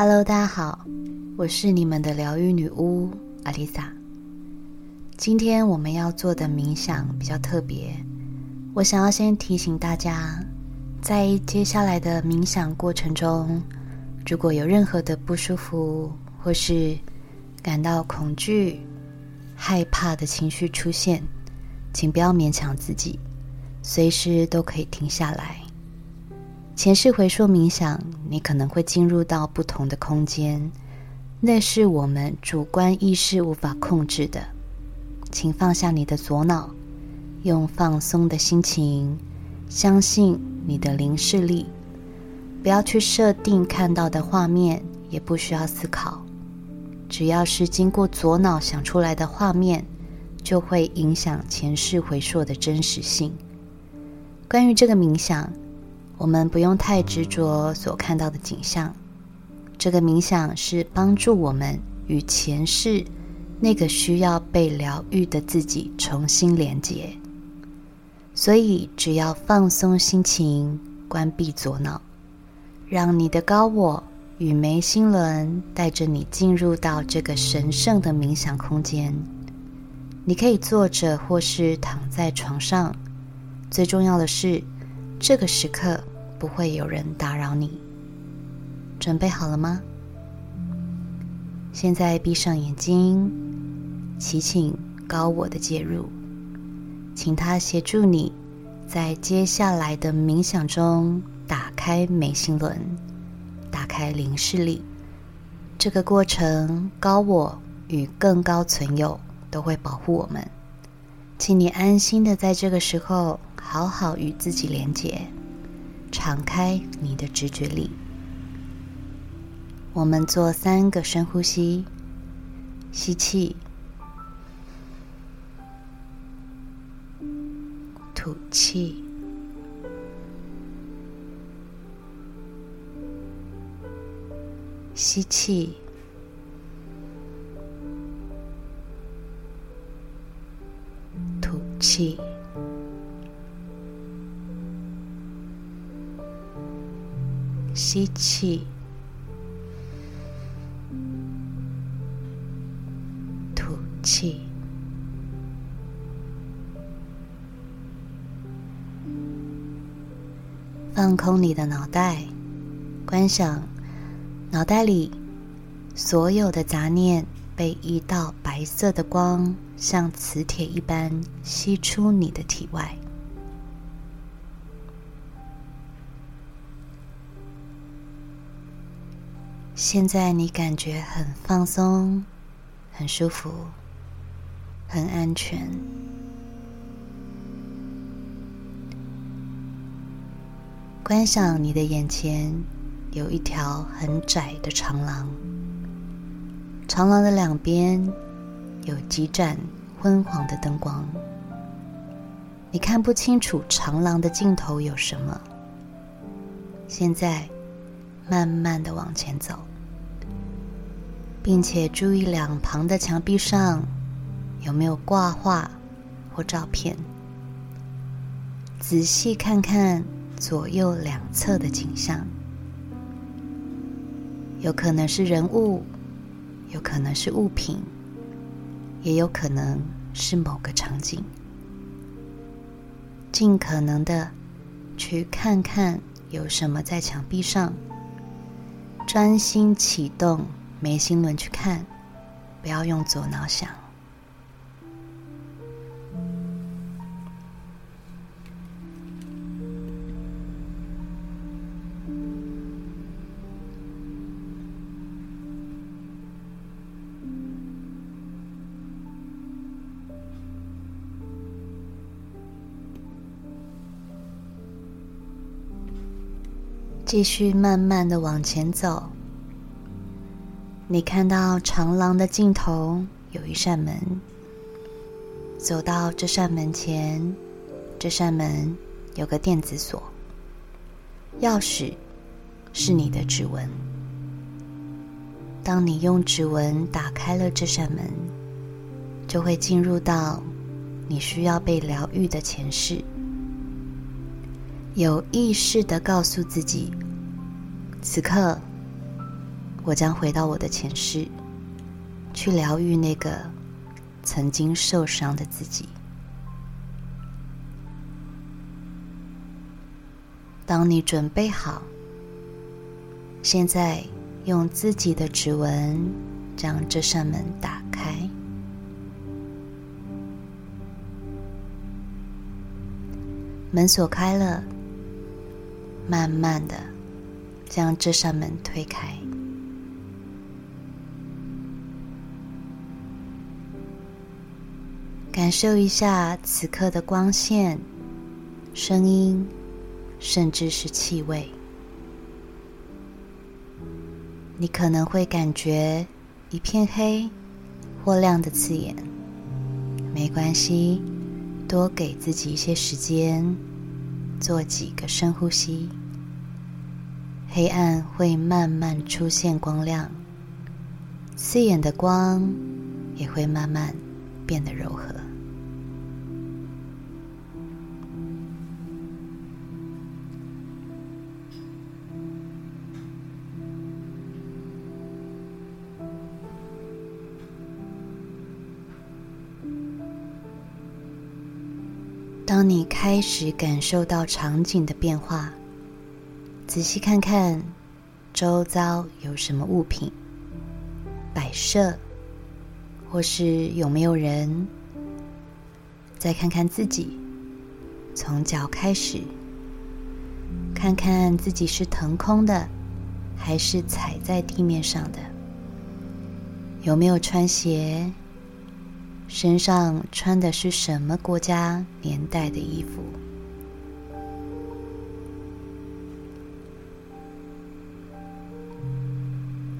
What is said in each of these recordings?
Hello，大家好，我是你们的疗愈女巫阿丽萨。今天我们要做的冥想比较特别，我想要先提醒大家，在接下来的冥想过程中，如果有任何的不舒服或是感到恐惧、害怕的情绪出现，请不要勉强自己，随时都可以停下来。前世回溯冥想，你可能会进入到不同的空间，那是我们主观意识无法控制的。请放下你的左脑，用放松的心情，相信你的灵视力。不要去设定看到的画面，也不需要思考。只要是经过左脑想出来的画面，就会影响前世回溯的真实性。关于这个冥想。我们不用太执着所看到的景象，这个冥想是帮助我们与前世那个需要被疗愈的自己重新连接。所以，只要放松心情，关闭左脑，让你的高我与眉心轮带着你进入到这个神圣的冥想空间。你可以坐着或是躺在床上，最重要的是。这个时刻不会有人打扰你。准备好了吗？现在闭上眼睛，祈请高我的介入，请他协助你在接下来的冥想中打开眉心轮，打开灵视力。这个过程，高我与更高存有都会保护我们。请你安心的在这个时候。好好与自己连接，敞开你的直觉力。我们做三个深呼吸：吸气，吐气，吸气，吐气。吸气，吐气，放空你的脑袋，观想脑袋里所有的杂念被一道白色的光，像磁铁一般吸出你的体外。现在你感觉很放松，很舒服，很安全。观赏你的眼前有一条很窄的长廊，长廊的两边有几盏昏黄的灯光，你看不清楚长廊的尽头有什么。现在。慢慢的往前走，并且注意两旁的墙壁上有没有挂画或照片。仔细看看左右两侧的景象，有可能是人物，有可能是物品，也有可能是某个场景。尽可能的去看看有什么在墙壁上。专心启动眉心轮去看，不要用左脑想。继续慢慢的往前走，你看到长廊的尽头有一扇门。走到这扇门前，这扇门有个电子锁，钥匙是你的指纹。当你用指纹打开了这扇门，就会进入到你需要被疗愈的前世。有意识的告诉自己，此刻我将回到我的前世，去疗愈那个曾经受伤的自己。当你准备好，现在用自己的指纹将这扇门打开。门锁开了，慢慢的将这扇门推开，感受一下此刻的光线、声音。甚至是气味，你可能会感觉一片黑或亮的刺眼。没关系，多给自己一些时间，做几个深呼吸，黑暗会慢慢出现光亮，刺眼的光也会慢慢变得柔和。当你开始感受到场景的变化，仔细看看周遭有什么物品摆设，或是有没有人。再看看自己，从脚开始，看看自己是腾空的，还是踩在地面上的，有没有穿鞋。身上穿的是什么国家年代的衣服？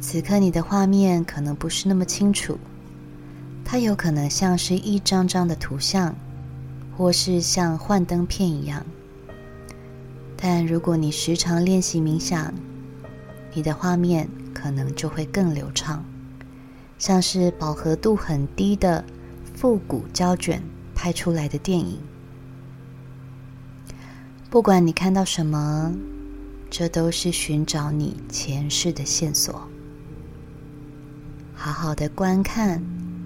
此刻你的画面可能不是那么清楚，它有可能像是一张张的图像，或是像幻灯片一样。但如果你时常练习冥想，你的画面可能就会更流畅，像是饱和度很低的。复古胶卷拍出来的电影，不管你看到什么，这都是寻找你前世的线索。好好的观看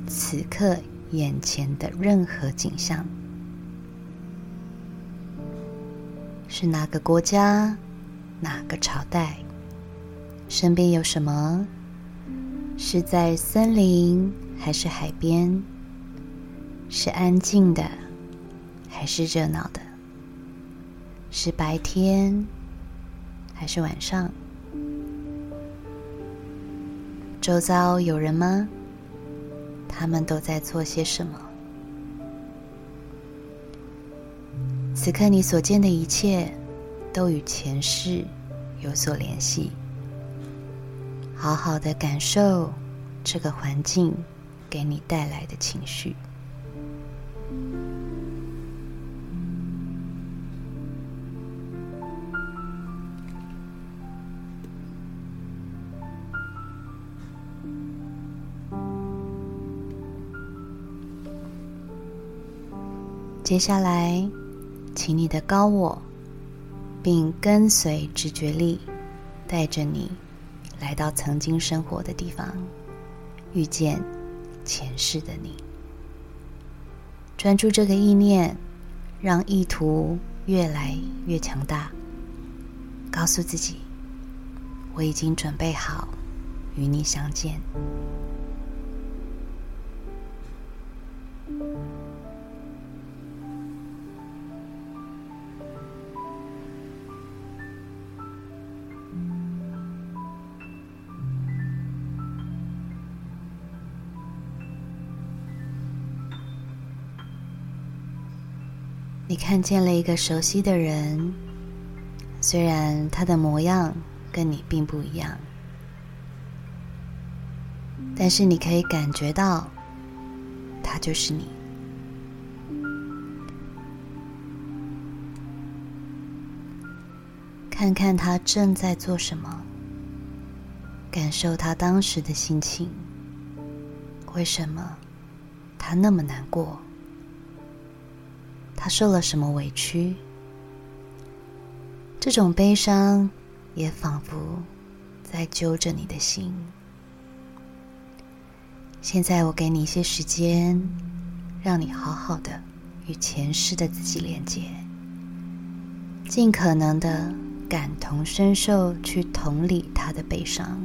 此刻眼前的任何景象，是哪个国家、哪个朝代？身边有什么？是在森林还是海边？是安静的，还是热闹的？是白天，还是晚上？周遭有人吗？他们都在做些什么？此刻你所见的一切，都与前世有所联系。好好的感受这个环境给你带来的情绪。接下来，请你的高我，并跟随直觉力，带着你来到曾经生活的地方，遇见前世的你。专注这个意念，让意图越来越强大。告诉自己，我已经准备好与你相见。看见了一个熟悉的人，虽然他的模样跟你并不一样，但是你可以感觉到，他就是你。看看他正在做什么，感受他当时的心情。为什么他那么难过？他受了什么委屈？这种悲伤也仿佛在揪着你的心。现在我给你一些时间，让你好好的与前世的自己连接，尽可能的感同身受，去同理他的悲伤。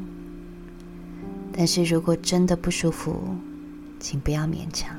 但是如果真的不舒服，请不要勉强。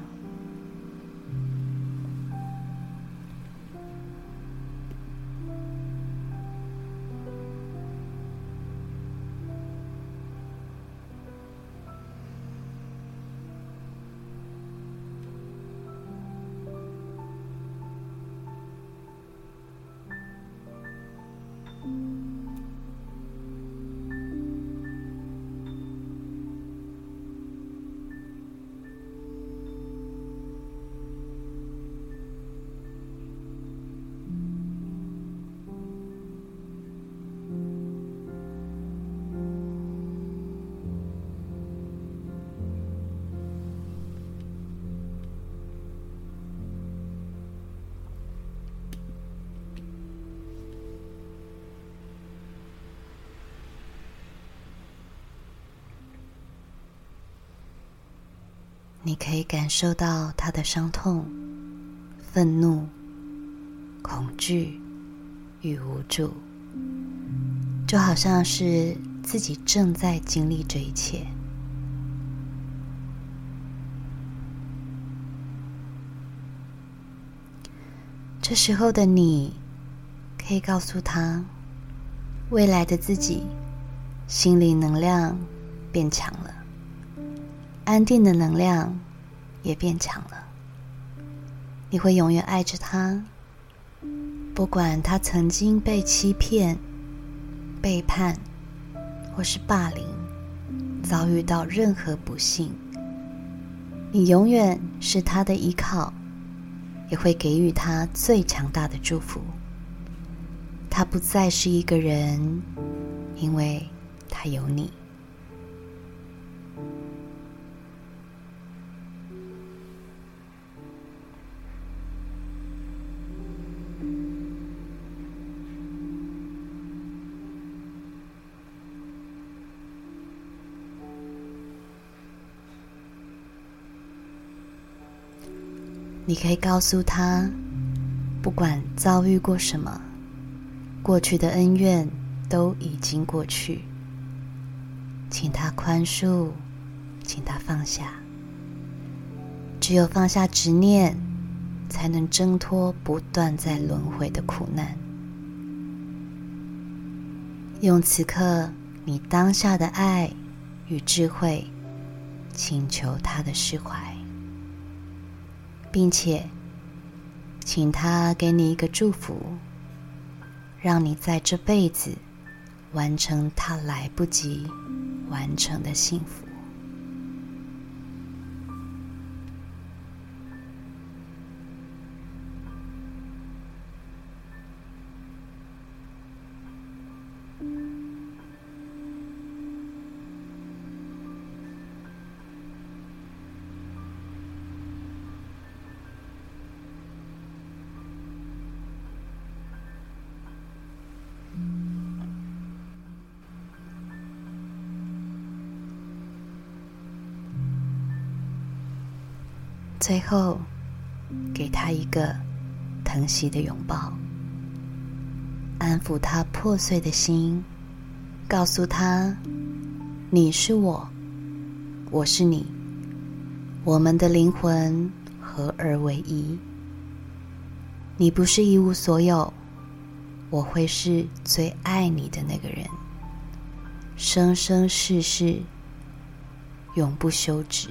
你可以感受到他的伤痛、愤怒、恐惧与无助，就好像是自己正在经历这一切。这时候的你，可以告诉他，未来的自己心理能量变强了。安定的能量也变强了。你会永远爱着他，不管他曾经被欺骗、背叛，或是霸凌，遭遇到任何不幸，你永远是他的依靠，也会给予他最强大的祝福。他不再是一个人，因为他有你。你可以告诉他，不管遭遇过什么，过去的恩怨都已经过去，请他宽恕，请他放下。只有放下执念，才能挣脱不断在轮回的苦难。用此刻你当下的爱与智慧，请求他的释怀。并且，请他给你一个祝福，让你在这辈子完成他来不及完成的幸福。最后，给他一个疼惜的拥抱，安抚他破碎的心，告诉他：“你是我，我是你，我们的灵魂合而为一。你不是一无所有，我会是最爱你的那个人，生生世世，永不休止。”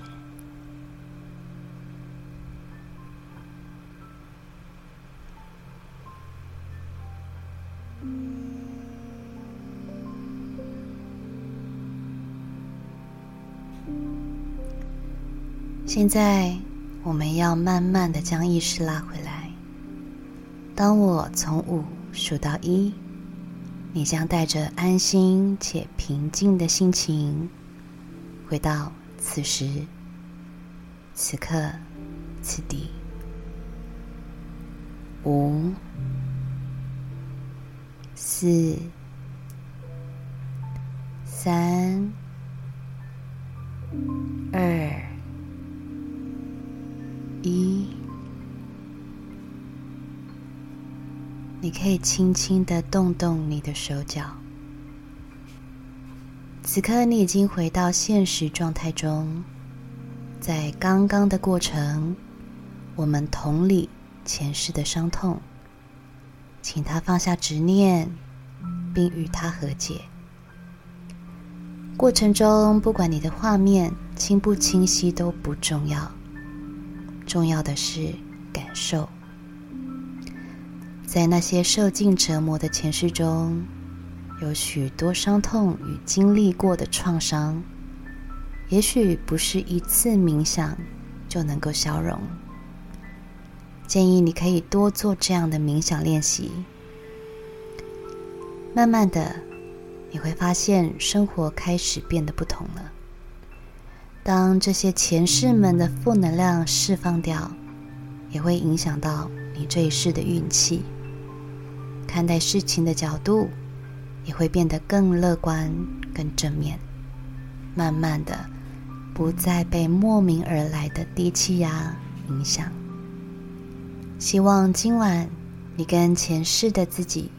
现在，我们要慢慢的将意识拉回来。当我从五数到一，你将带着安心且平静的心情，回到此时此刻此地。五、四、三、二、一，你可以轻轻的动动你的手脚。此刻你已经回到现实状态中，在刚刚的过程，我们同理前世的伤痛，请他放下执念，并与他和解。过程中，不管你的画面清不清晰都不重要，重要的是感受。在那些受尽折磨的前世中。有许多伤痛与经历过的创伤，也许不是一次冥想就能够消融。建议你可以多做这样的冥想练习，慢慢的你会发现生活开始变得不同了。当这些前世们的负能量释放掉，也会影响到你这一世的运气，看待事情的角度。也会变得更乐观、更正面，慢慢的不再被莫名而来的低气压影响。希望今晚你跟前世的自己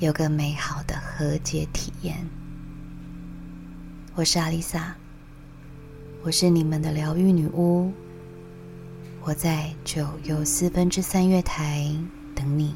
有个美好的和解体验。我是阿丽萨，我是你们的疗愈女巫，我在九又四分之三月台等你。